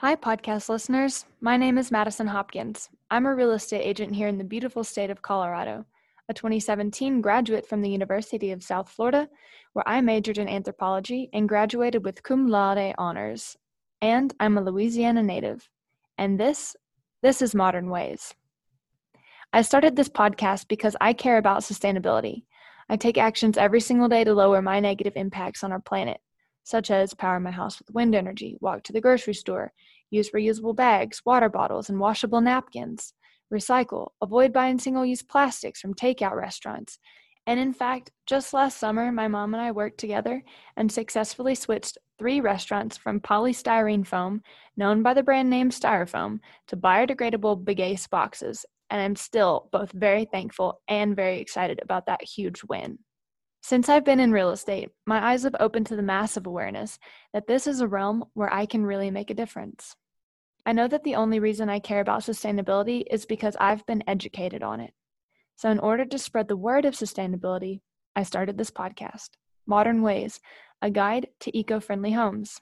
Hi, podcast listeners. My name is Madison Hopkins. I'm a real estate agent here in the beautiful state of Colorado, a 2017 graduate from the University of South Florida, where I majored in anthropology and graduated with cum laude honors. And I'm a Louisiana native. And this, this is Modern Ways. I started this podcast because I care about sustainability. I take actions every single day to lower my negative impacts on our planet such as power my house with wind energy, walk to the grocery store, use reusable bags, water bottles, and washable napkins, recycle, avoid buying single use plastics from takeout restaurants. And in fact, just last summer, my mom and I worked together and successfully switched three restaurants from polystyrene foam, known by the brand name Styrofoam, to biodegradable Big boxes. And I'm still both very thankful and very excited about that huge win. Since I've been in real estate, my eyes have opened to the massive awareness that this is a realm where I can really make a difference. I know that the only reason I care about sustainability is because I've been educated on it. So, in order to spread the word of sustainability, I started this podcast, Modern Ways, a guide to eco friendly homes.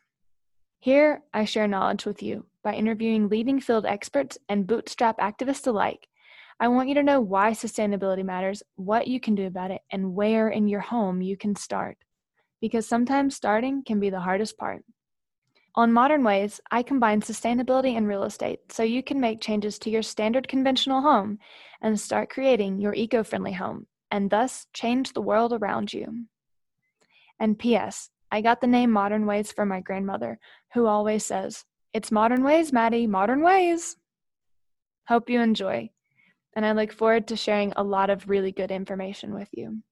Here, I share knowledge with you by interviewing leading field experts and bootstrap activists alike I want you to know why sustainability matters, what you can do about it, and where in your home you can start. Because sometimes starting can be the hardest part. On Modern Ways, I combine sustainability and real estate so you can make changes to your standard conventional home and start creating your eco friendly home and thus change the world around you. And P.S. I got the name Modern Ways from my grandmother, who always says, It's modern ways, Maddie, modern ways. Hope you enjoy and I look forward to sharing a lot of really good information with you.